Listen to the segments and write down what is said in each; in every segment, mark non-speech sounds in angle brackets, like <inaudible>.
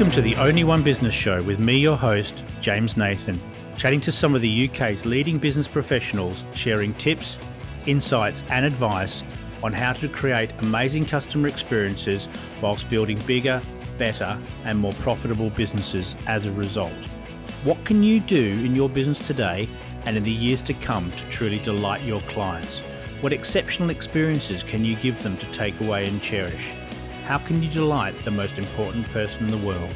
Welcome to the Only One Business Show with me, your host, James Nathan, chatting to some of the UK's leading business professionals, sharing tips, insights, and advice on how to create amazing customer experiences whilst building bigger, better, and more profitable businesses as a result. What can you do in your business today and in the years to come to truly delight your clients? What exceptional experiences can you give them to take away and cherish? How can you delight the most important person in the world?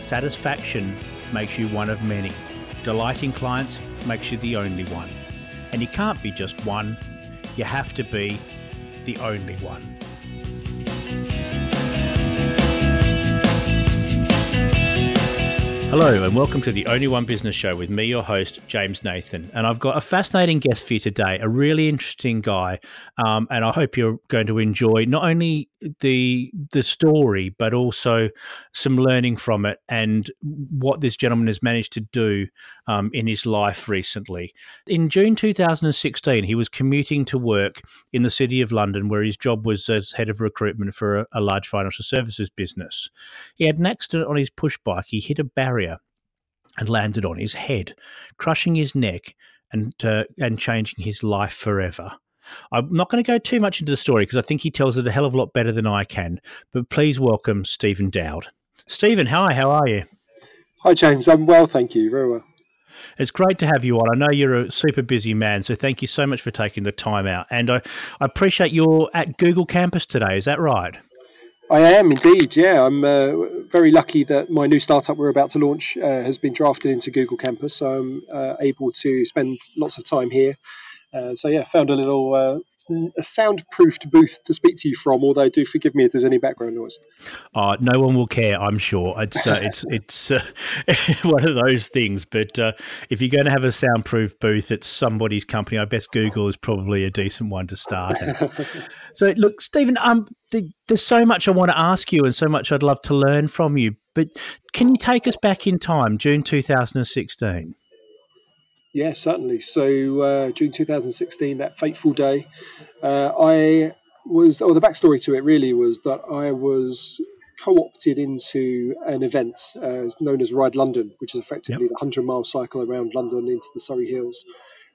Satisfaction makes you one of many. Delighting clients makes you the only one. And you can't be just one, you have to be the only one. Hello, and welcome to the Only One Business Show with me, your host, James Nathan. And I've got a fascinating guest for you today, a really interesting guy. Um, and I hope you're going to enjoy not only the the story, but also some learning from it and what this gentleman has managed to do um, in his life recently. In June 2016, he was commuting to work in the City of London, where his job was as head of recruitment for a, a large financial services business. He had an accident on his push bike. He hit a barrier and landed on his head, crushing his neck and uh, and changing his life forever. I'm not going to go too much into the story because I think he tells it a hell of a lot better than I can. But please welcome Steven Dowd. Steven, hi, how are you? Hi, James. I'm well, thank you. Very well. It's great to have you on. I know you're a super busy man, so thank you so much for taking the time out. And I, I appreciate you're at Google Campus today. Is that right? I am indeed. Yeah, I'm uh, very lucky that my new startup we're about to launch uh, has been drafted into Google Campus, so I'm uh, able to spend lots of time here uh, so yeah, found a little uh, a soundproofed booth to speak to you from. Although do forgive me if there's any background noise. Uh, no one will care, I'm sure. It's uh, it's <laughs> it's uh, <laughs> one of those things. But uh, if you're going to have a soundproof booth at somebody's company, I best Google is probably a decent one to start. <laughs> so look, Steven, um, the, there's so much I want to ask you, and so much I'd love to learn from you. But can you take us back in time, June 2016? Yeah, certainly. So uh, June 2016, that fateful day, uh, I was, or the backstory to it really was that I was co-opted into an event uh, known as Ride London, which is effectively yep. the 100 mile cycle around London into the Surrey Hills.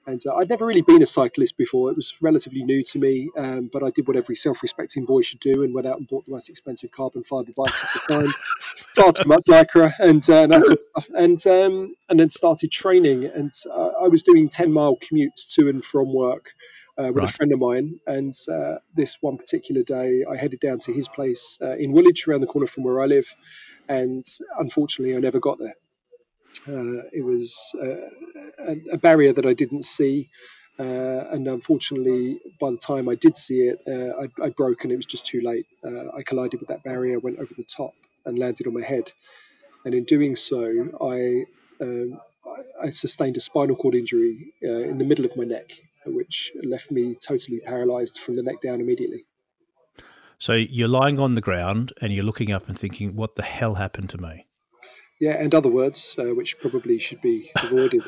And uh, I'd never really been a cyclist before. It was relatively new to me, um, but I did what every self-respecting boy should do and went out and bought the most expensive carbon fibre bike at the time, far too much lycra, and uh, and, and, um, and then started training. And uh, I was doing ten-mile commutes to and from work. Uh, with right. a friend of mine. And uh, this one particular day, I headed down to his place uh, in Woolwich, around the corner from where I live. And unfortunately, I never got there. Uh, it was uh, a, a, barrier that I didn't see. Uh, and unfortunately, by the time I did see it, I, I broke and it was just too late. I collided with that barrier, went over the top, and landed on my head. And in doing so, I um, I sustained a spinal cord injury uh, in the middle of my neck, which left me totally paralyzed from the neck down immediately. So you're lying on the ground and you're looking up and thinking, "What the hell happened to me?" Yeah, and other words uh, which probably should be avoided.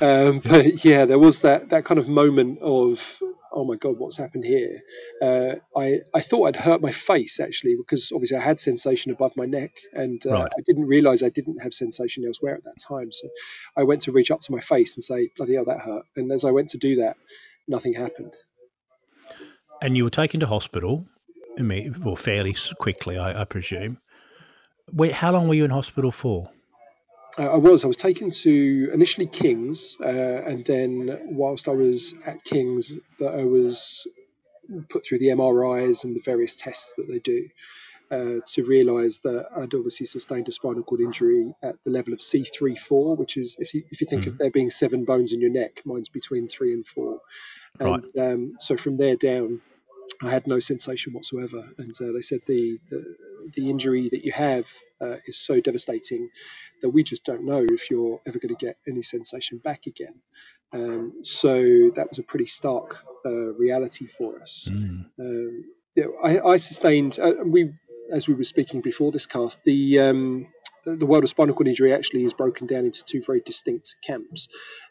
um, <laughs> but yeah, there was that that kind of moment of oh my god, what's happened here? Uh, I I thought I'd hurt my face actually because obviously I had sensation above my neck, and uh, right. I didn't realise I didn't have sensation elsewhere at that time. So I went to reach up to my face and say, bloody hell, that hurt. And as I went to do that, nothing happened. And you were taken to hospital, well, fairly quickly, I, I presume. Wait, how long were you in hospital for? Uh, I was. I was taken to initially King's, uh, and then whilst I was at King's, that I was put through the MRIs and the various tests that they do uh, to realise that I'd obviously sustained a spinal cord injury at the level of C3-4, which is if you if you think mm. of there being seven bones in your neck, mine's between three and four, and right. um, so from there down, I had no sensation whatsoever, and uh, they said the, the, the injury that you have uh, is so devastating that we just don't know if you're ever going to get any sensation back again. Um, so that was a pretty stark uh, reality for us. Mm. Um, I, I, sustained. Uh, we, as we were speaking before this cast, the um, the world of spinal cord injury actually is broken down into two very distinct camps.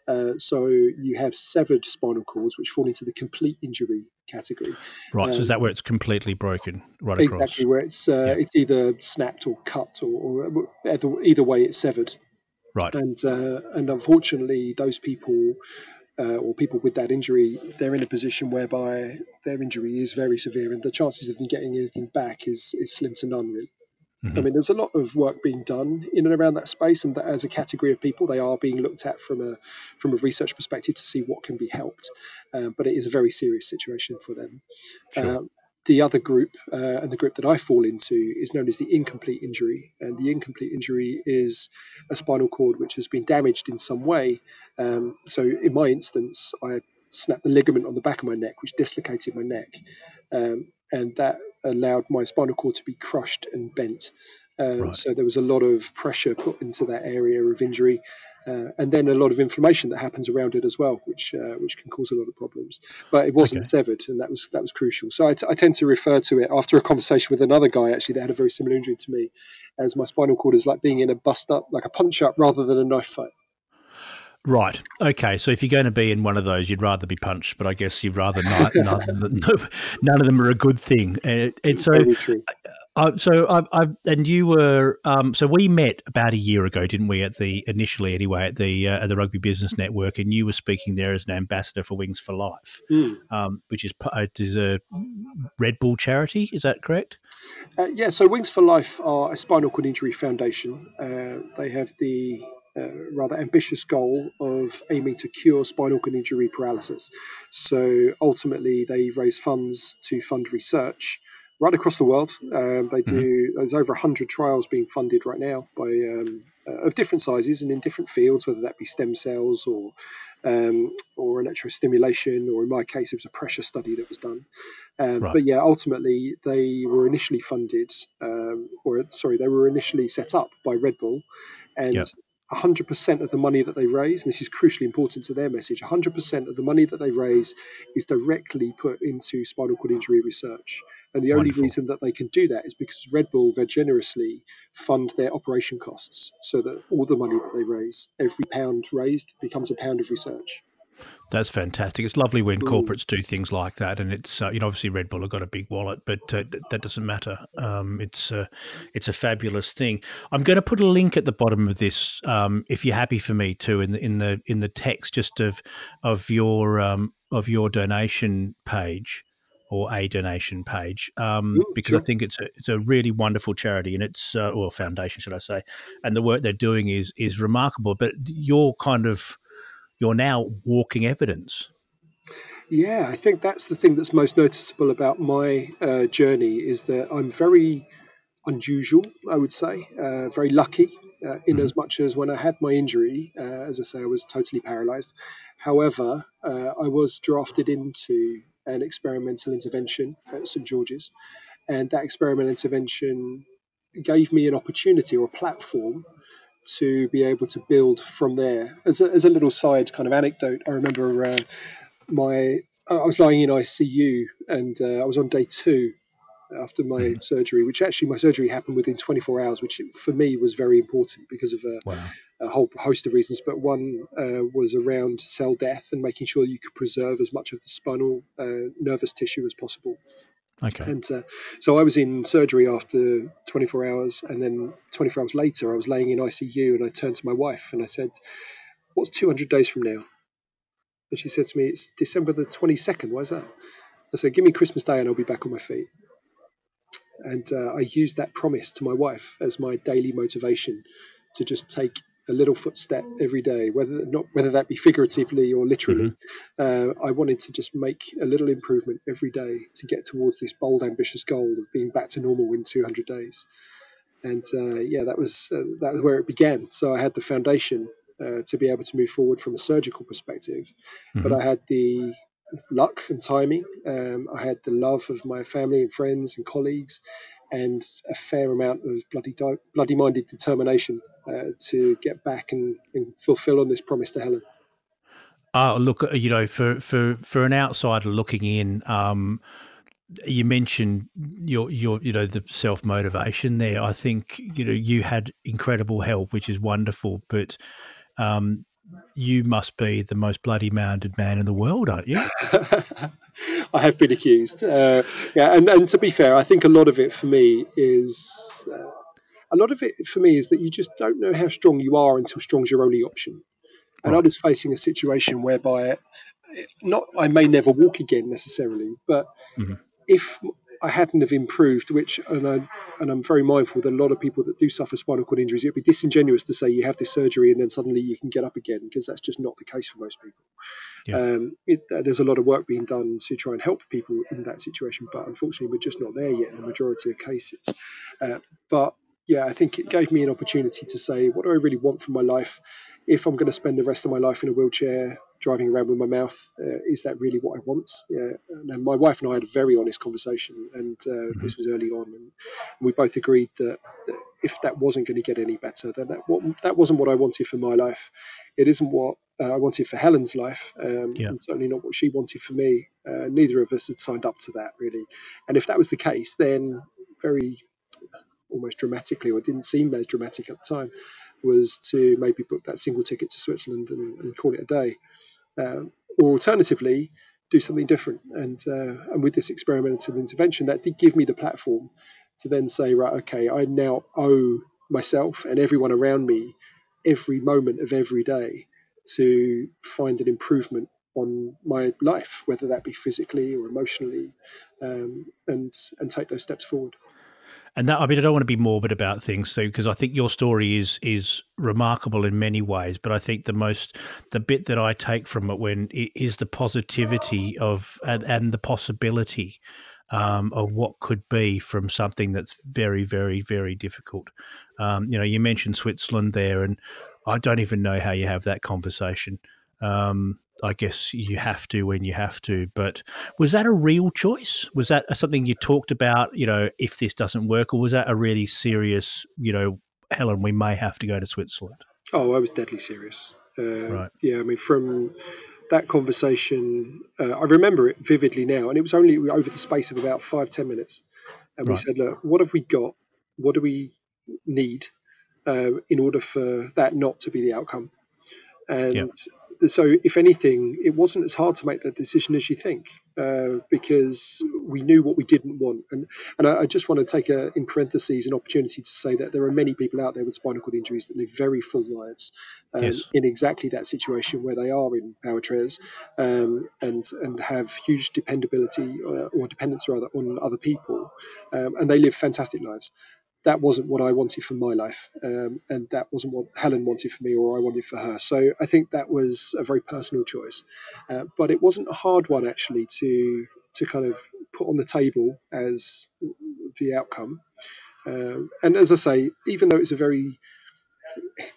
Uh, so you have severed spinal cords, which fall into the complete injury category. Right. Um, so is that where it's completely broken right across? Exactly, where it's uh, yeah. it's either snapped or cut, or, or either, either, way, it's severed. Right. And uh, and unfortunately, those people. Uh, or people with that injury, they're in a position whereby their injury is very severe, and the chances of them getting anything back is, is slim to none, really. Mm-hmm. I mean, there's a lot of work being done in and around that space, and that as a category of people, they are being looked at from a from a research perspective to see what can be helped. Um, but it is a very serious situation for them. Sure. Um, the other group, uh, and the group that I fall into, is known as the incomplete injury. And the incomplete injury is a spinal cord which has been damaged in some way. Um, so, in my instance, I snapped the ligament on the back of my neck, which dislocated my neck. Um, and that allowed my spinal cord to be crushed and bent. Uh, right. So there was a lot of pressure put into that area of injury, uh, and then a lot of inflammation that happens around it as well, which uh, which can cause a lot of problems. But it wasn't okay. severed, and that was that was crucial. So I, t- I tend to refer to it after a conversation with another guy actually that had a very similar injury to me, as my spinal cord is like being in a bust up, like a punch up, rather than a knife fight. Right. Okay. So if you're going to be in one of those, you'd rather be punched, but I guess you'd rather not. <laughs> none, <laughs> none of them are a good thing. And, and so, uh, uh, so I, I, and you were, um, so we met about a year ago, didn't we? At the initially, anyway, at the uh, at the Rugby Business Network, and you were speaking there as an ambassador for Wings for Life, mm. um, which is uh, is a Red Bull charity. Is that correct? Uh, yeah. So Wings for Life are a spinal cord injury foundation. Uh, they have the uh, rather ambitious goal of aiming to cure spinal cord injury paralysis. So ultimately, they raise funds to fund research right across the world. Um, they do. Mm-hmm. There's over 100 trials being funded right now by um, uh, of different sizes and in different fields, whether that be stem cells or um, or electrostimulation, or in my case, it was a pressure study that was done. Um, right. But yeah, ultimately, they were initially funded, um, or sorry, they were initially set up by Red Bull, and yep. 100% of the money that they raise, and this is crucially important to their message, 100% of the money that they raise is directly put into spinal cord injury research. And the only reason that they can do that is because Red Bull very generously fund their operation costs so that all the money that they raise, every pound raised, becomes a pound of research. That's fantastic. It's lovely when corporates do things like that, and it's uh, you know obviously Red Bull have got a big wallet, but uh, that doesn't matter. Um, it's uh, it's a fabulous thing. I'm going to put a link at the bottom of this, um, if you're happy for me to, in the in the in the text just of of your um, of your donation page or a donation page um, Ooh, because sure. I think it's a it's a really wonderful charity and it's uh, or foundation should I say, and the work they're doing is is remarkable. But your kind of you're now walking evidence. Yeah, I think that's the thing that's most noticeable about my uh, journey is that I'm very unusual, I would say, uh, very lucky. Uh, in mm-hmm. as much as when I had my injury, uh, as I say, I was totally paralyzed. However, uh, I was drafted into an experimental intervention at St George's, and that experimental intervention gave me an opportunity or a platform to be able to build from there. As a, as a little side kind of anecdote, I remember uh, my I was lying in ICU and uh, I was on day two after my mm. surgery, which actually my surgery happened within 24 hours, which for me was very important because of a, wow. a whole host of reasons. But one uh, was around cell death and making sure you could preserve as much of the spinal uh, nervous tissue as possible. Okay. And uh, so I was in surgery after 24 hours, and then 24 hours later, I was laying in ICU, and I turned to my wife and I said, "What's 200 days from now?" And she said to me, "It's December the 22nd. Why is that?" I said, "Give me Christmas Day, and I'll be back on my feet." And uh, I used that promise to my wife as my daily motivation to just take a little footstep every day, whether not whether that be figuratively or literally. Mm-hmm. Uh, I wanted to just make a little improvement every day to get towards this bold, ambitious goal of being back to normal in 200 days. And uh, yeah, that was uh, that was where it began. So I had the foundation uh, to be able to move forward from a surgical perspective, mm-hmm. but I had the luck and timing. Um, I had the love of my family and friends and colleagues, and a fair amount of bloody bloody minded determination uh, to get back and, and, fulfill on this promise to Helen. Oh, look, uh, you know, for for for an outsider looking in, um, you mentioned your your you know the self motivation there. I think you know you had incredible help, which is wonderful, but um, you must be the most bloody mounted man in the world, aren't you? <laughs> I have been accused. Uh, yeah, and, and to be fair, I think a lot of it for me is uh, a lot of it for me is that you just don't know how strong you are until strong's your only option. And right. I was facing a situation whereby, not I may never walk again necessarily, but mm-hmm. if I hadn't have improved, which and I and I'm very mindful that a lot of people that do suffer spinal cord injuries, it'd be disingenuous to say you have this surgery and then suddenly you can get up again because that's just not the case for most people. Yeah. Um, it, uh, there's a lot of work being done to try and help people in that situation, but unfortunately we're just not there yet in the majority of cases. Uh, but yeah, I think it gave me an opportunity to say, what do I really want from my life? If I'm going to spend the rest of my life in a wheelchair, driving around with my mouth. Uh, is that really what I want? Yeah. And my wife and I had a very honest conversation, and uh, mm-hmm. this was early on, and we both agreed that, that if that wasn't going to get any better, then that what, that wasn't what I wanted for my life. It isn't what uh, I wanted for Helen's life, um, yeah. and certainly not what she wanted for me. Uh, neither of us had signed up to that really, and if that was the case, then very almost dramatically, or didn't seem as dramatic at the time, was to maybe book that single ticket to Switzerland and, and call it a day. Um, or alternatively, do something different. And, uh, and with this experimental intervention, that did give me the platform to then say, right, okay, I now owe myself and everyone around me every moment of every day to find an improvement on my life, whether that be physically or emotionally, um, and and take those steps forward and that I mean I don't want to be morbid about things so because I think your story is is remarkable in many ways. But I think the most the bit that I take from it when it is the positivity of and, and the possibility um, of what could be from something that's very very very difficult. Um, you know you mentioned Switzerland there and I don't even know how you have that conversation. Um, I guess you have to when you have to. But was that a real choice? Was that something you talked about? You know, if this doesn't work, or was that a really serious? You know, Helen, we may have to go to Switzerland. Oh, I was deadly serious. Uh, right. Yeah, I mean, from that conversation, uh, I remember it vividly now, and it was only over the space of about five ten minutes. And we right. said, "Look, what have we got? What do we need uh, in order for that not to be the outcome?" And yep so if anything, it wasn't as hard to make that decision as you think, uh, because we knew what we didn't want. And and I, I, just want to take a in parentheses an opportunity to say that there are many people out there with spinal cord injuries that live very full lives um, yes. in exactly that situation where they are in power chairs um, and and have huge dependability uh, or dependence rather on other people, um, and they live fantastic lives that wasn't what I wanted for my life, um, and that wasn't what Helen wanted for me or I wanted for her. So I think that was a very personal choice, uh, but it wasn't a hard one actually to to kind of put on the table as the outcome. Um, and as I say, even though it's a very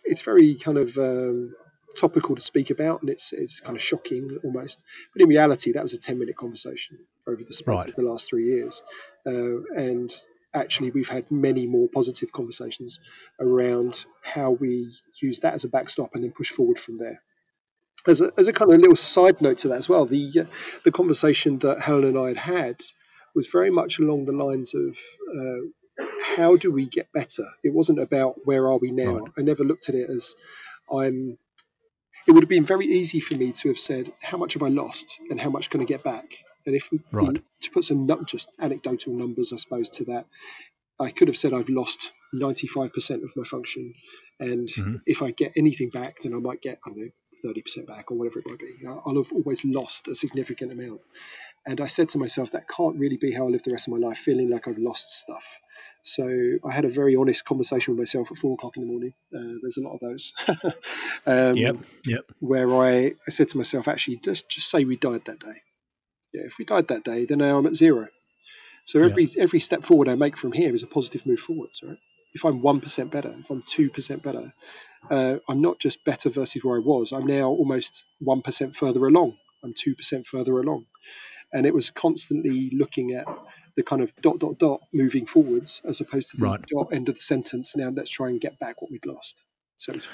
it's very kind of um, topical to speak about, and it's it's kind of shocking almost. But in reality, that was a ten minute conversation over the space right. of the last three years, uh, and actually we've had many more positive conversations around how we use that as a backstop and then push forward from there. As a, as a kind of little side note to that as well, the uh, the conversation that Helen and I had had was very much along the lines of uh, how do we get better. It wasn't about where are we now. Right. I never looked at it as I'm. It would have been very easy for me to have said how much have I lost and how much can I get back and if right. to put some just anecdotal numbers, I suppose, to that, I could have said I've lost 95% of my function, and mm-hmm. if I get anything back, then I might get I don't know 30% back or whatever it might be. I'll have always lost a significant amount. And I said to myself, that can't really be how I live the rest of my life, feeling like I've lost stuff. So I had a very honest conversation with myself at four o'clock in the morning. Uh, there's a lot of those. <laughs> um, yep, yep. Where I, I said to myself, actually, just just say we died that day yeah, if we died that day, then now I'm at zero. So every yeah. every step forward I make from here is a positive move forwards, right? If I'm one percent better, if I'm two percent better, uh, I'm not just better versus where I was. I'm now almost one percent further along. I'm two percent further along, and it was constantly looking at the kind of dot dot dot moving forwards as opposed to the right. dot end of the sentence. Now let's try and get back what we'd lost. So it's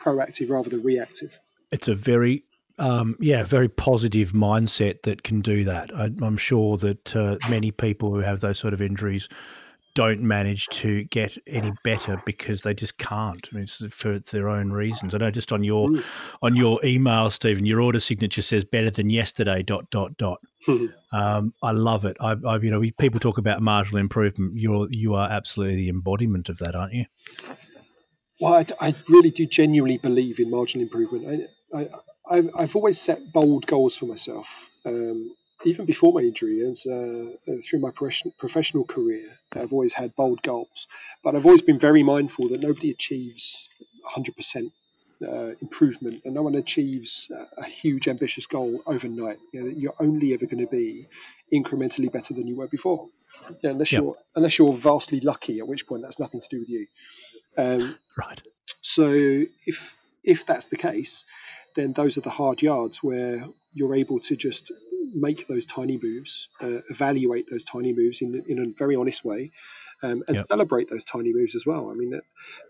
proactive rather than reactive. It's a very um, yeah, very positive mindset that can do that. I, am sure that uh, many people who have those sort of injuries don't manage to get any better because they just can't. I mean, it's for their own reasons. I know just on your mm. on your email, Steven, your order signature says better than yesterday. Dot dot dot. <laughs> um, I love it. I, I, you know, people talk about marginal improvement. You're you are absolutely the embodiment of that, aren't you? Well, I, I really do genuinely believe in marginal improvement. I, I I've, I've always set bold goals for myself. Um, even before my injury and uh, uh, through my professional career, I've always had bold goals. But I've always been very mindful that nobody achieves 100% uh, improvement and no one achieves a huge ambitious goal overnight. You know, you're only ever going to be incrementally better than you were before. Yeah, unless yep. you're unless you're vastly lucky, at which point that's nothing to do with you. Um, <laughs> right. So if if that's the case, then those are the hard yards where you're able to just make those tiny moves, uh, evaluate those tiny moves in, the, in a very honest way, um, and yep. celebrate those tiny moves as well. I mean, that,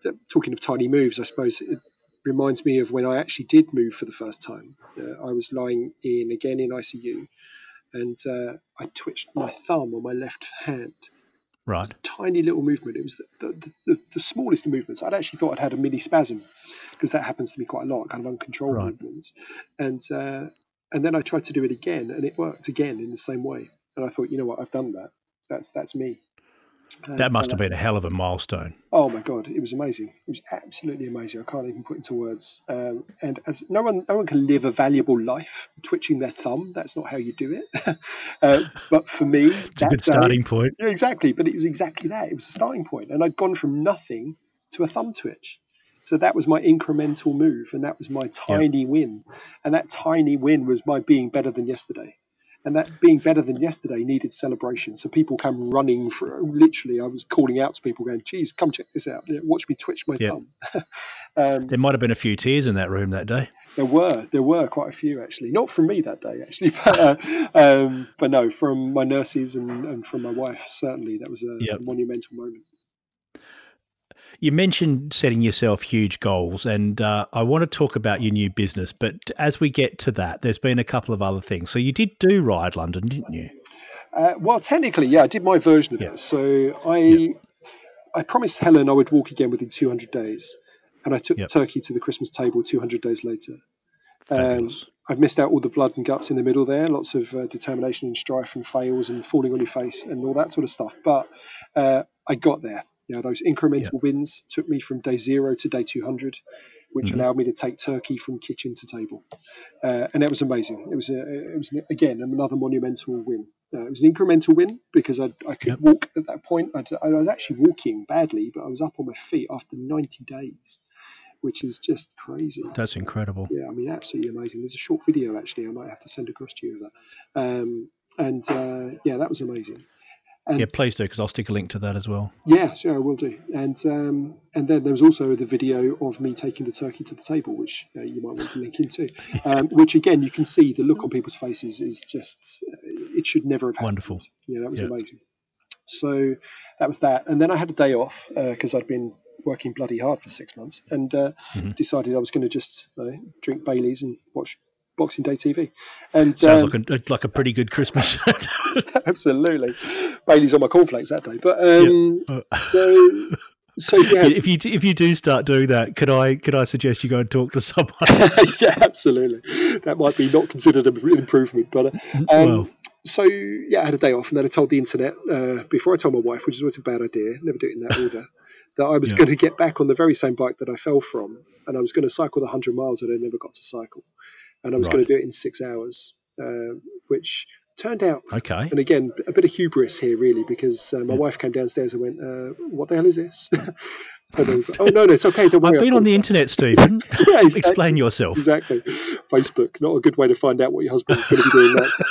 that, talking of tiny moves, I suppose it reminds me of when I actually did move for the first time. Uh, I was lying in again in ICU, and uh, I twitched my thumb on my left hand. Right. tiny little movement. It was the, the, the, the, smallest of movements. I'd actually thought I'd had a mini spasm because that happens to me quite a lot, kind of uncontrolled right. movements. And uh, and then I tried to do it again, and it worked again in the same way. And I thought, you know what, I've done that. That's that's me. And, that must have been a hell of a milestone. Oh my god, it was amazing. It was absolutely amazing. I can't even put into words. Um, and as no one, no one can live a valuable life twitching their thumb. That's not how you do it. <laughs> uh, but for me, <laughs> it's a good starting point. Yeah, exactly. But it was exactly that. It was a starting point. point, and I'd gone from nothing to a thumb twitch. So that was my incremental move, and that was my tiny yep. win. And that tiny win was my being better than yesterday. And that being better than yesterday needed celebration. So people come running for literally. I was calling out to people, going, "Geez, come check this out! Watch me twitch my yep. thumb." <laughs> um, there might have been a few tears in that room that day. There were, there were quite a few actually. Not from me that day, actually, <laughs> but, uh, um, but no, from my nurses and, and from my wife. Certainly, that was a, yep. a monumental moment. You mentioned setting yourself huge goals, and uh, I want to talk about your new business. But as we get to that, there's been a couple of other things. So you did do Ride London, didn't you? Uh, well, technically, yeah, I did my version of yeah. it. So I yeah. I promised Helen I would walk again within 200 days, and I took yep. Turkey to the Christmas table 200 days later. Um, I've missed out all the blood and guts in the middle there, lots of uh, determination and strife and fails and falling on your face and all that sort of stuff. But uh, I got there. You know, those incremental yeah. wins took me from day zero to day 200, which mm-hmm. allowed me to take Turkey from kitchen to table, uh, and that was amazing. It was a, it was again another monumental win. Uh, it was an incremental win because I, I could yep. walk at that point. I, I was actually walking badly, but I was up on my feet after 90 days which is just crazy. That's incredible. Yeah, I mean, absolutely amazing. There's a short video actually I might have to send across to you of that. Um, and uh, yeah, that was amazing. And yeah, please do because I'll stick a link to that as well. Yeah, sure, I will do. And um, and then there was also the video of me taking the turkey to the table, which uh, you might want to link into. <laughs> Um, which again, you can see the look on people's faces is just uh, it should never have happened. Wonderful. Yeah, that was yeah. amazing. So that was that, and then I had a day off because uh, I'd been working bloody hard for six months, and uh, mm-hmm. decided I was going to just uh, drink Bailey's and watch Boxing Day TV. And sounds um, like a like a pretty good Christmas. <laughs> absolutely, Bailey's on my cornflakes that day. But um, so, so yeah. <laughs> if you if you do start doing that, could I could I suggest you go and talk to someone? <laughs> yeah, absolutely. That might be not considered an improvement, but uh, um, well. So yeah, I had a day off, and then I told the internet uh, before I told my wife, which is always a bad idea. Never do it in that order. That I was yeah. going to get back on the very same bike that I fell from, and I was going to cycle the hundred miles that I never got to cycle and I was right. going to do it in six hours, uh, which turned out okay. And again, a bit of hubris here, really, because uh, my yeah. wife came downstairs and went, uh, "What the hell is this?" <laughs> and I was like, <laughs> "Oh no, no, it's okay. Don't worry." I've been on the internet, Steven. <laughs> yeah, exactly. Explain yourself. Exactly. Facebook, not a good way to find out what your husband's going to be doing. That.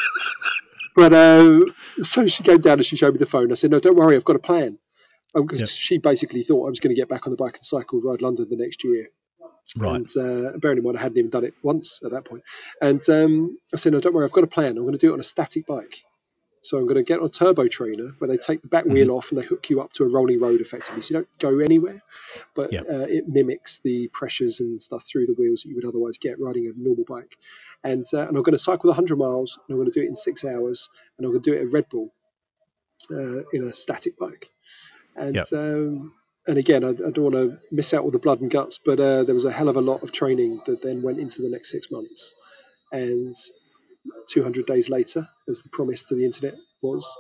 but uh, so she came down and she showed me the phone. I said, "No, don't worry, I've got a plan." Because um, yep. she basically thought I was going to get back on the bike and cycle ride London the next year. Right. And uh, bearing in mind, I hadn't even done it once at that point. And um, I said, no, don't worry, I've got a plan. I'm going to do it on a static bike. So I'm going to get on a turbo trainer where they take the back wheel off and they hook you up to a rolling road effectively. So you don't go anywhere, but uh, it mimics the pressures and stuff through the wheels that you would otherwise get riding a normal bike. And, uh, and I'm going to cycle 100 miles and I'm going to do it in six hours and I'm going to do it at Red Bull uh, in a static bike. And Yep. um, and again, I, I don't want to miss out all the blood and guts, but uh, there was a hell of a lot of training that then went into the next six months. And 200 days later, as the promise to the internet was,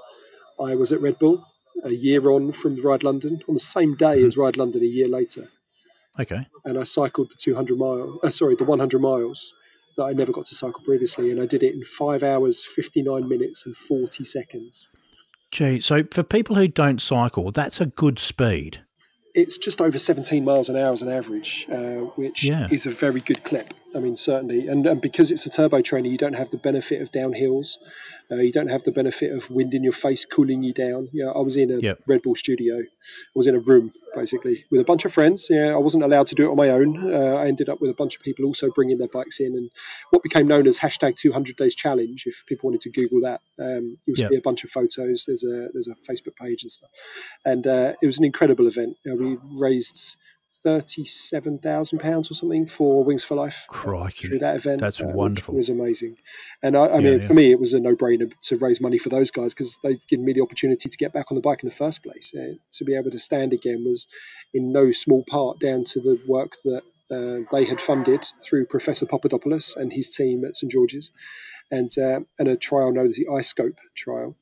I was at Red Bull a year on from the Ride London on the same day as Ride London a year later, Okay. and I cycled the 200 mile, uh, sorry, the 100 miles that I never got to cycle previously, and I did it in five hours, 59 minutes, and 40 seconds. Gee, so for people who don't cycle, that's a good speed. It's just over 17 miles an hour as an average, uh, which Yeah. is a very good clip. I mean, certainly, and, and because it's a turbo trainer, you don't have the benefit of downhills. Uh, you don't have the benefit of wind in your face cooling you down. Yeah, I was in a Yep. Red Bull studio. I was in a room basically with a bunch of friends. Yeah, I wasn't allowed to do it on my own. Uh, I ended up with a bunch of people also bringing their bikes in, and what became known as hashtag 200 days challenge. If people wanted to Google that, um, you'll Yep. a bunch of photos. There's a there's a Facebook page and stuff and uh, it was an incredible event. We raised thirty-seven thousand pounds or something for Wings for Life Crikey. through that event. That's uh, wonderful. was amazing. And I, I Yeah, mean, yeah. for me, it was a no-brainer to raise money for those guys because they'd given me the opportunity to get back on the bike in the first place. Uh, to be able to stand again was, in no small part, down to the work that. Uh, they had funded through Professor Papadopoulos and his team at St George's, and uh, and a trial known as the ISCoPE trial,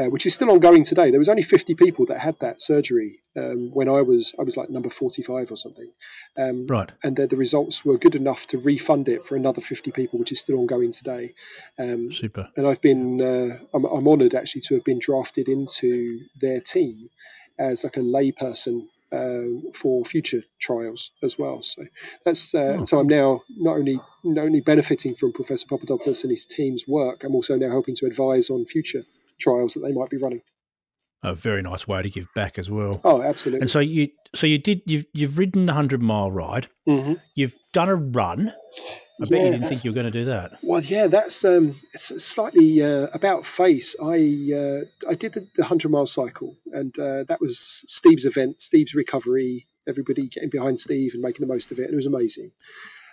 uh, which is still ongoing today. There was only 50 people that had that surgery um, when I was I was like number 45 or something, um, Right. and the, the results were good enough to refund it for another 50 people, which is still ongoing today. Um, Super. and I've been uh, I'm, I'm honoured actually to have been drafted into their team as like a layperson. Uh, for future trials as well, so that's uh, Oh, so I'm now not only not only benefiting from Professor Papadopoulos and his team's work, I'm also now helping to advise on future trials that they might be running. A very nice way to give back as well. Oh, absolutely. And so you, so you did. You've you've ridden a hundred mile ride. hmm You've done a run. I bet Yeah, you didn't think you were going to do that. Well, yeah, that's um, it's slightly uh, about face. I uh, I did the, the hundred mile cycle, and uh, that was Steve's event, Steve's recovery. Everybody getting behind Steve and making the most of it. And it was amazing.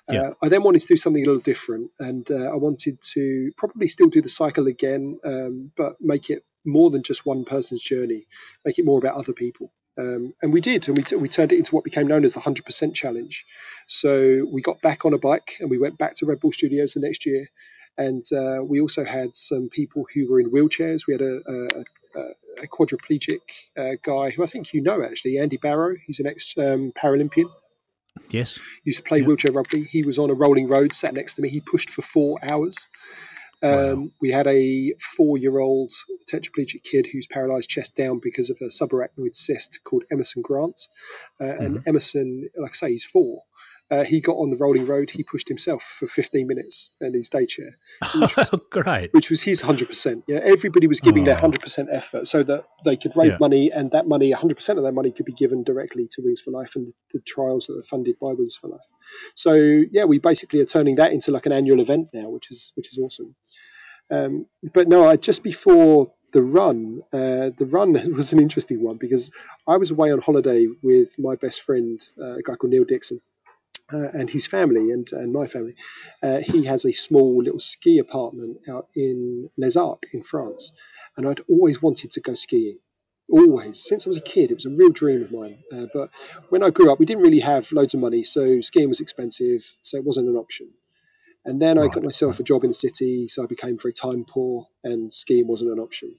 Yeah. Uh, I then wanted to do something a little different, and uh, I wanted to probably still do the cycle again, um, but make it more than just one person's journey. Make it more about other people. Um, and we did, and we, t- we turned it into what became known as the 100% challenge. So we got back on a bike and we went back to Red Bull Studios the next year. And uh, we also had some people who were in wheelchairs. We had a, a, a, quadriplegic uh, guy who I think you know actually, Andy Barrow. He's an ex um, Paralympian. Yes. Used to play Yeah. wheelchair rugby. He was on a rolling road, sat next to me. He pushed for four hours. Um, Wow. We had a four-year-old tetraplegic kid who's paralysed chest down because of a subarachnoid cyst called Emerson Grant. Uh, And Emerson, like I say, he's four. Uh, he got on the rolling road. He pushed himself for 15 minutes in his day chair, <laughs> Great. which was his 100%. Yeah, everybody was giving their Oh. 100% effort so that they could raise Yeah. money, and that money, 100% of that money, could be given directly to Wings for Life and the, the trials that are funded by Wings for Life. So yeah, we basically are turning that into like an annual event now, which is which is awesome. Um, but no, I, just before the run, uh, the run <laughs> was an interesting one because I was away on holiday with my best friend, uh, a guy called Neil Dixon. Uh, and his family and, and my family. Uh, he has a small little ski apartment out in Les Arcs in France. And I'd always wanted to go skiing. Always. Since I was a kid, it was a real dream of mine. Uh, but when I grew up, we didn't really have loads of money, so skiing was expensive, so it wasn't an option. And then I got myself a job in the city, so I became very time poor, and skiing wasn't an option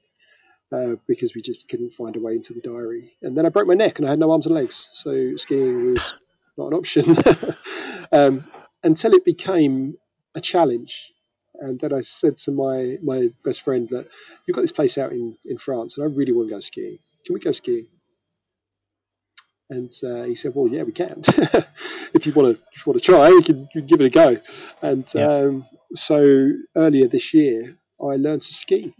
uh, because we just couldn't find a way into the diary. And then I broke my neck, and I had no arms and legs, so skiing was not an option <laughs> um, until it became a challenge. And then I said to my my best friend that you've got this place out in, in France, and I really want to go skiing. Can we go skiing? And uh, he said, "Well, yeah, we can. <laughs> if you want to, you want to try, we can, we can give it a go." And Yeah. um, so earlier this year, I learned to ski.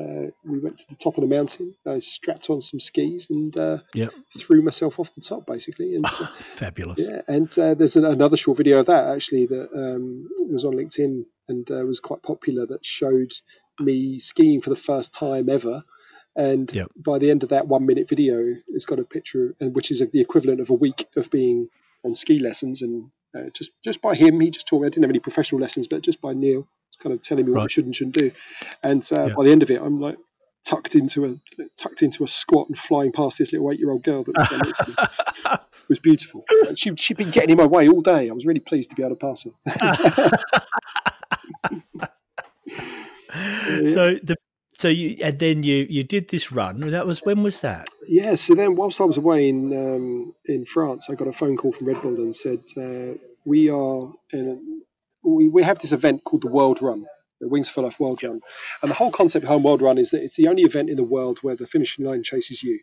Uh, we went to the top of the mountain. I strapped on some skis and uh, Yep. threw myself off the top, basically. And uh, Fabulous. yeah, and uh, there's an, another short video of that actually that um, was on LinkedIn and uh, was quite popular that showed me skiing for the first time ever. And Yep. by the end of that one minute video, it's got a picture, and which is the equivalent of a week of being on ski lessons. And uh, just just by him, he just taught me. I didn't have any professional lessons, but just by Neil, kind of telling me what I Right. should and shouldn't do. And uh, Yeah. by the end of it, I'm like tucked into a tucked into a squat and flying past this little eight year old girl that was next to me. <laughs> It was beautiful. And She she'd been getting in my way all day. I was really pleased to be able to pass her. <laughs> So the so you and then you you did this run. That was when was that? Yeah, so then whilst I was away in um, in France, I got a phone call from Red Bull and said uh, we are in a, we we have this event called the World Run, the Wings for Life World Run, and the whole concept behind World Run is that it's the only event in the world where the finishing line chases you.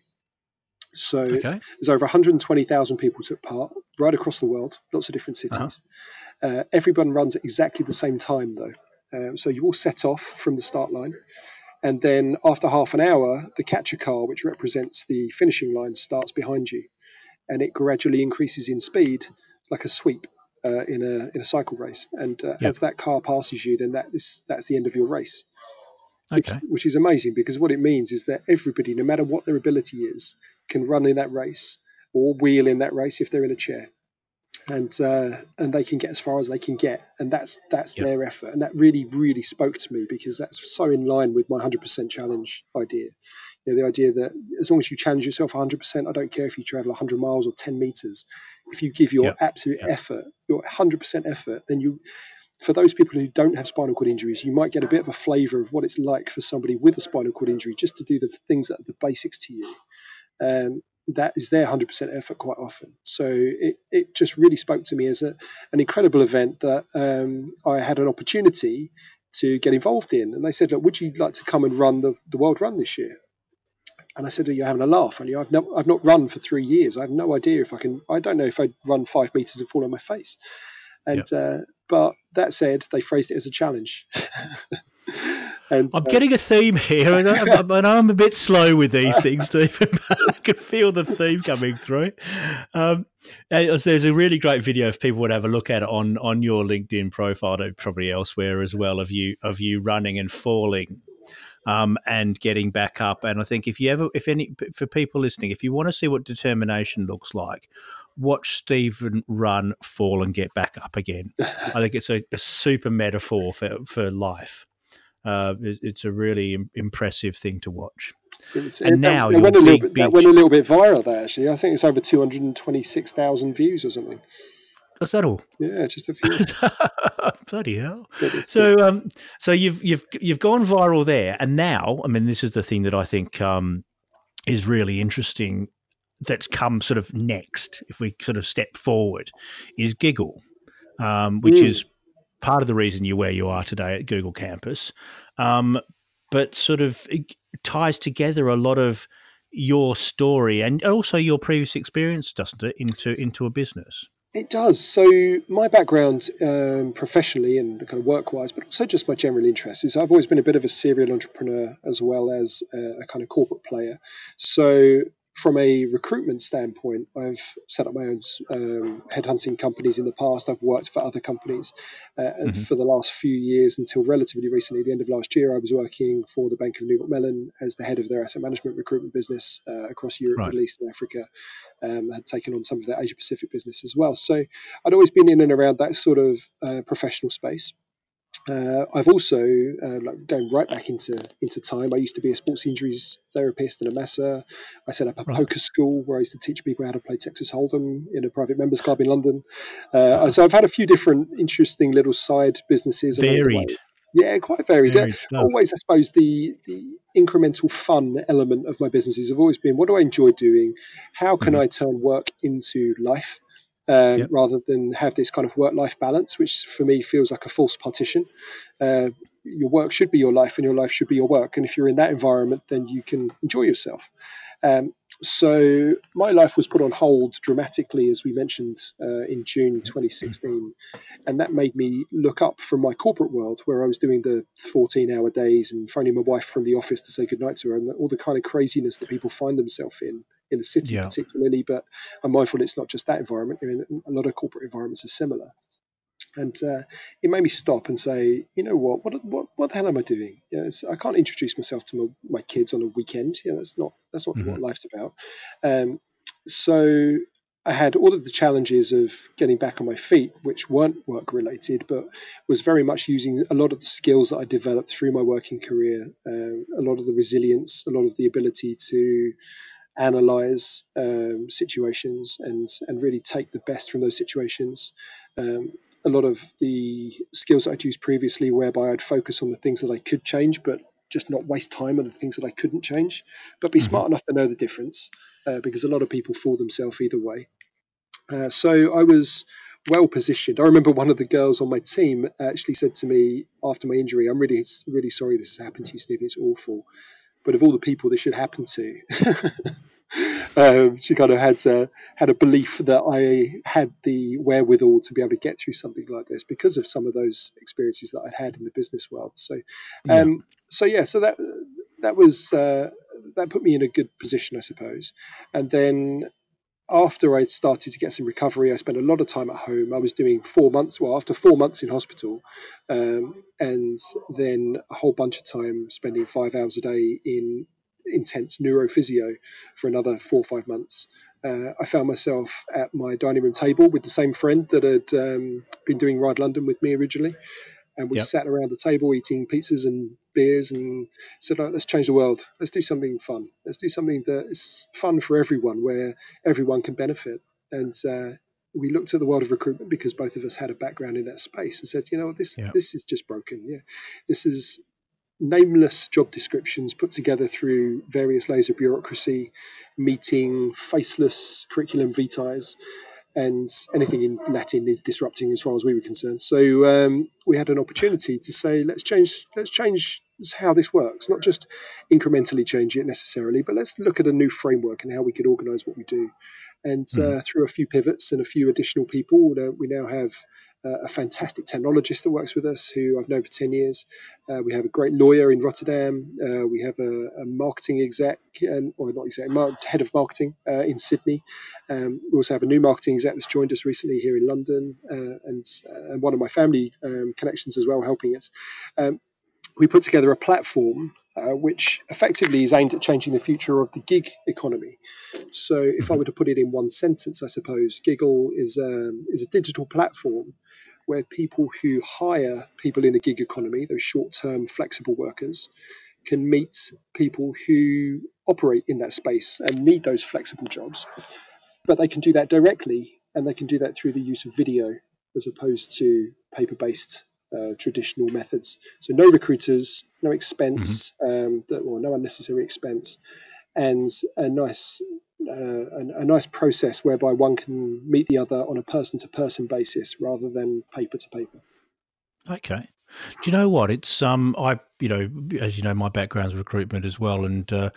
So Okay. there's over 120,000 people took part right across the world, lots of different cities. uh everyone runs at exactly the same time though. Um, so you all set off from the start line, and then after half an hour, the catcher car, which represents the finishing line, starts behind you, and it gradually increases in speed like a sweep uh, in a in a cycle race. And uh, Yep. as that car passes you, then that is that's the end of your race which, Okay. which is amazing because what it means is that everybody, no matter what their ability is, can run in that race or wheel in that race if they're in a chair, and uh, and they can get as far as they can get, and that's that's Yep. their effort, and that really really spoke to me because that's so in line with my hundred percent challenge idea. You know, the idea that as long as you challenge yourself 100%, I don't care if you travel 100 miles or 10 meters. If you give your absolute effort, your 100% effort, then you for those people who don't have spinal cord injuries, you might get a bit of a flavour of what it's like for somebody with a spinal cord injury just to do the things that are the basics to you. Um, that is their 100% effort quite often. So it, it just really spoke to me as a, an incredible event that um, I had an opportunity to get involved in. And they said, Look, would you like to come and run the, the World Run this year? And I said, Are you having a laugh? And I've, no, I've not run for three years. I have no idea if I can, I don't know if I'd run five meters and fall on my face. And, uh, but that said, they phrased it as a challenge. <laughs> and I'm uh, getting a theme here, and I, I know I'm a bit slow with these <laughs> things, Steven. <laughs> But I can feel the theme coming through. Um, and there's a really great video if people would have a look at it on on your LinkedIn profile, and probably elsewhere as well, of you of you running and falling. Um, and getting back up, and I think if you ever, if any, for people listening, if you want to see what determination looks like, watch Steven run, fall, and get back up again. I think it's a, a super metaphor for for life. Uh, it- it's a really im- impressive thing to watch. It's- And it- now it went a little big bit, that went a little bit viral there actually. I think it's over two hundred and twenty six thousand views or something. Is that all? Yeah, just a few. <laughs> Bloody hell! So, um, so you've you've you've gone viral there, and now, I mean, this is the thing that I think um, is really interesting. That's come sort of next, if we sort of step forward, is Gigl, um, which Mm. is part of the reason you're where you are today at Google Campus, um, but sort of ties together a lot of your story and also your previous experience, doesn't it, into into a business? It does. So my background um, professionally and kind of work-wise, but also just my general interest is I've always been a bit of a serial entrepreneur as well as a, a kind of corporate player. So from a recruitment standpoint, I've set up my own um, headhunting companies in the past. I've worked for other companies, uh, and Mhm. for the last few years, until relatively recently, the end of last year, I was working for the Bank of New York Mellon as the head of their asset management recruitment business uh, across Europe, Right. Middle East, and Africa um, had taken on some of their Asia Pacific business as well. So I'd always been in and around that sort of uh, professional space. Uh, I've also, uh, like going right back into into time, I used to be a sports injuries therapist and a masseur. I set up a Right. poker school where I used to teach people how to play Texas Hold'em in a private members club in London. Uh, so I've had a few different interesting little side businesses. along the way. Varied, Yeah, quite varied. Uh, varied stuff. always, I suppose, the the incremental fun element of my businesses have always been what do I enjoy doing? How can Mhm. I turn work into life? Um, Yep. Rather than have this kind of work life balance, which for me feels like a false partition. Uh, your work should be your life, and your life should be your work. And if you're in that environment, then you can enjoy yourself. Um, so my life was put on hold dramatically, as we mentioned uh, in June 2016, and that made me look up from my corporate world where I was doing the 14-hour days and phoning my wife from the office to say goodnight to her, and all the kind of craziness that people find themselves in in the city, Yeah. particularly. But I'm mindful it's not just that environment. I mean, a lot of corporate environments are similar. and uh, it made me stop and say, you know what, what, what, what the hell am I doing? You know, I can't introduce myself to my, my, kids on a weekend. You know, that's not that's not mm-hmm. what life's about. Um, so I had all of the challenges of getting back on my feet, which weren't work related, but was very much using a lot of the skills that I developed through my working career, uh, a lot of the resilience, a lot of the ability to analyze um, situations and and really take the best from those situations. Um, a lot of the skills that I'd used previously, whereby I'd focus on the things that I could change, but just not waste time on the things that I couldn't change, but be mm-hmm. smart enough to know the difference, uh, because a lot of people fool themselves either way. Uh, so I was well positioned. I remember one of the girls on my team actually said to me after my injury, "I'm really, really sorry this has happened to you, Steven. It's awful, but of all the people this should happen to." <laughs> um, she kind of had uh, had a belief that I had the wherewithal to be able to get through something like this because of some of those experiences that I'd had in the business world. So, um, yeah. so yeah, so that that was uh, that put me in a good position, I suppose. And then after I started to get some recovery, I spent a lot of time at home. I was doing four months, well, after four months in hospital, um, and then a whole bunch of time spending five hours a day in intense neurophysio for another four or five months. Uh, I found myself at my dining room table with the same friend that had um, been doing Ride London with me originally. And we yep. sat around the table eating pizzas and beers and said, let's change the world. Let's do something fun. Let's do something that is fun for everyone, where everyone can benefit. And uh, we looked at the world of recruitment because both of us had a background in that space and said, you know, this yep. this is just broken. Yeah, this is nameless job descriptions put together through various layers of bureaucracy, meeting faceless curriculum vitae, and anything in Latin is disrupting as far as we were concerned. So um, we had an opportunity to say, let's change, let's change how this works, not just incrementally change it necessarily, but let's look at a new framework and how we could organise what we do. And mm. uh, through a few pivots and a few additional people, we now have uh, a fantastic technologist that works with us who I've known for 10 years. Uh, we have a great lawyer in Rotterdam. Uh, we have a, a, marketing exec, and, or not exec, head of marketing uh, in Sydney. Um, we also have a new marketing exec that's joined us recently here in London, uh, and, and one of my family um, connections as well helping us. Um, we put together a platform uh, which effectively is aimed at changing the future of the gig economy. So, if I mm-hmm. were to put it in one sentence, I suppose Gigl is um, is a digital platform where people who hire people in the gig economy, those short-term flexible workers, can meet people who operate in that space and need those flexible jobs. But they can do that directly, and they can do that through the use of video as opposed to paper-based uh, traditional methods. So no recruiters, no expense, mm-hmm. um, or no unnecessary expense, and a nice uh, a, a, nice process whereby one can meet the other on a person to person basis rather than paper to paper. Okay. Do you know what? It's um I you know as you know my background's recruitment as well, and uh,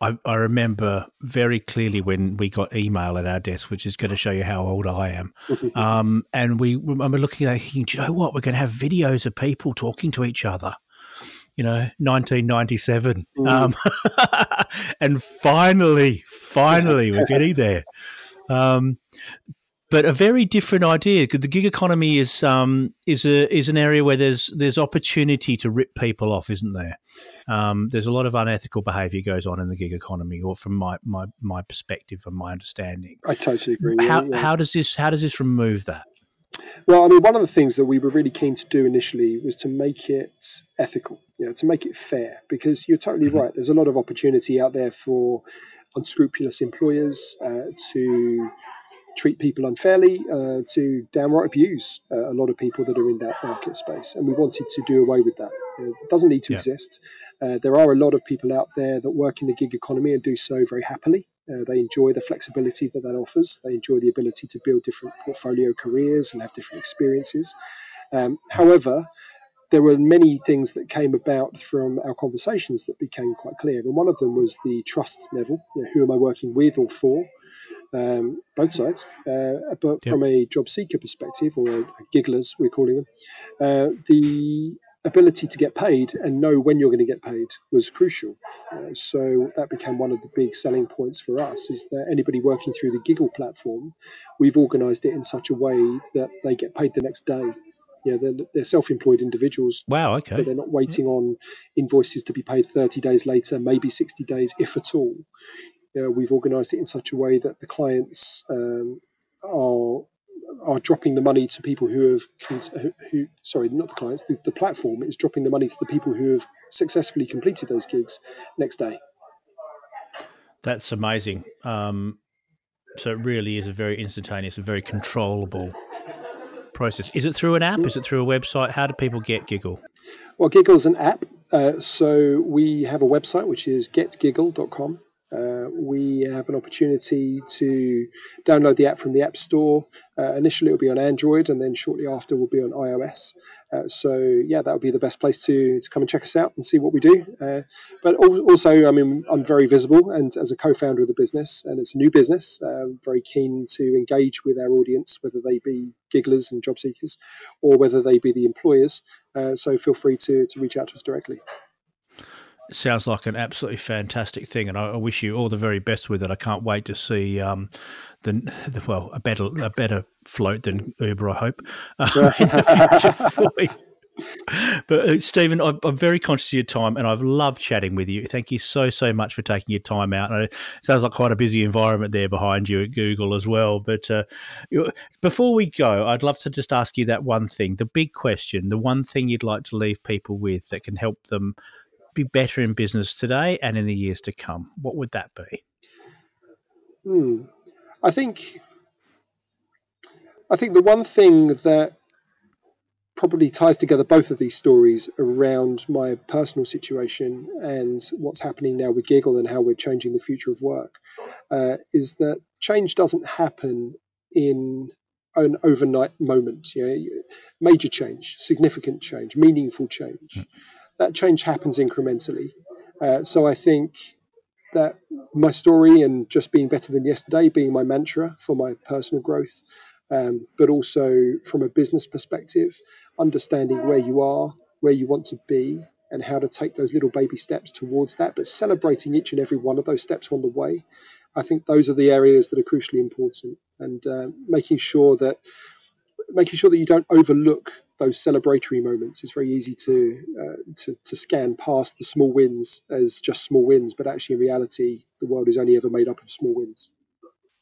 I, I remember very clearly when we got email at our desk, which is going to show you how old I am. <laughs> um, and we remember looking at it thinking, do you know what? We're going to have videos of people talking to each other. You know, 1997. Mm. Um, <laughs> and finally, finally, we're getting there. <laughs> Um, but a very different idea the gig economy is um, is a is an area where there's there's opportunity to rip people off, isn't there? Um, there's a lot of unethical behaviour goes on in the gig economy, or from my my, my perspective and my understanding. I totally agree. How, yeah. how does this how does this remove that? Well, I mean, one of the things that we were really keen to do initially was to make it ethical, you know, to make it fair, because you're totally mm-hmm. right. There's a lot of opportunity out there for unscrupulous employers uh, to treat people unfairly, uh, to downright abuse uh, a lot of people that are in that market space. And we wanted to do away with that. Uh, it doesn't need to yeah. exist. Uh, there are a lot of people out there that work in the gig economy and do so very happily. Uh, they enjoy the flexibility that that offers. They enjoy the ability to build different portfolio careers and have different experiences. Um, however, there were many things that came about from our conversations that became quite clear. And one of them was the trust level. You know, who am I working with or for? Um, both sides. Uh, but from a job seeker perspective, or a, a gigglers, we're calling them, uh, the ability to get paid and know when you're going to get paid was crucial. Uh, so that became one of the big selling points for us is that anybody working through the Gigl platform, we've organised it in such a way that they get paid the next day Yeah, they're, they're self-employed individuals. Wow. Okay. But they're not waiting on invoices to be paid 30 days later, maybe 60 days, if at all. We've organised it in such a way that the clients um, are are dropping the money to people who have who, who sorry not the clients the, the platform is dropping the money to the people who have successfully completed those gigs next day that's amazing um, so it really is a very instantaneous and very controllable process? Is it through an app? Is it through a website? How do people get Gigl? Well Gigl's an app uh, so we have a website which is getgigl.com uh, we have an opportunity to download the app from the App Store. Uh, initially, it'll be on Android, and then shortly after, it will be on iOS. Uh, so, yeah, that would be the best place to, to come and check us out and see what we do. Uh, but also, I mean, I'm very visible, and as a co founder of the business, and it's a new business, I'm very keen to engage with our audience, whether they be gigglers and job seekers or whether they be the employers. Uh, so, feel free to, to reach out to us directly sounds like an absolutely fantastic thing, and I, I, wish you all the very best with it. I can't wait to see um, the, the, well a better a better float than Uber. I hope uh, in the future for you. But uh, Steven, I'm, I'm, very conscious of your time, and I've loved chatting with you. Thank you so so much for taking your time out. And it sounds like quite a busy environment there behind you at Google as well. But uh, before we go, I'd love to just ask you that one thing, the big question, the one thing you'd like to leave people with that can help them be better in business today and in the years to come? What would that be? Hmm. I think I think the one thing that probably ties together both of these stories around my personal situation and what's happening now with Gigl and how we're changing the future of work uh, is that change doesn't happen in an overnight moment. You know, major change, significant change, meaningful change. Mm that change happens incrementally. Uh, so I think that my story and just being better than yesterday being my mantra for my personal growth, um, but also from a business perspective, understanding where you are, where you want to be, and how to take those little baby steps towards that, but celebrating each and every one of those steps on the way. I think those are the areas that are crucially important, and uh, making sure that making sure that you don't overlook those celebratory moments. It's very easy to, uh, to to scan past the small wins as just small wins, but actually in reality, the world is only ever made up of small wins.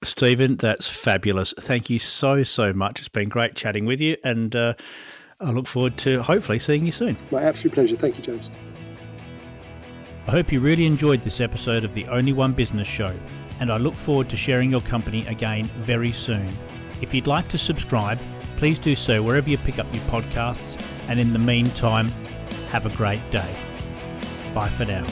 Steven, that's fabulous. Thank you so so much. It's been great chatting with you, and uh, I look forward to hopefully seeing you soon. My absolute pleasure. Thank you, James. I hope you really enjoyed this episode of the Only One Business Show, and I look forward to sharing your company again very soon. If you'd like to subscribe please do so wherever you pick up your podcasts. And in the meantime, have a great day. Bye for now.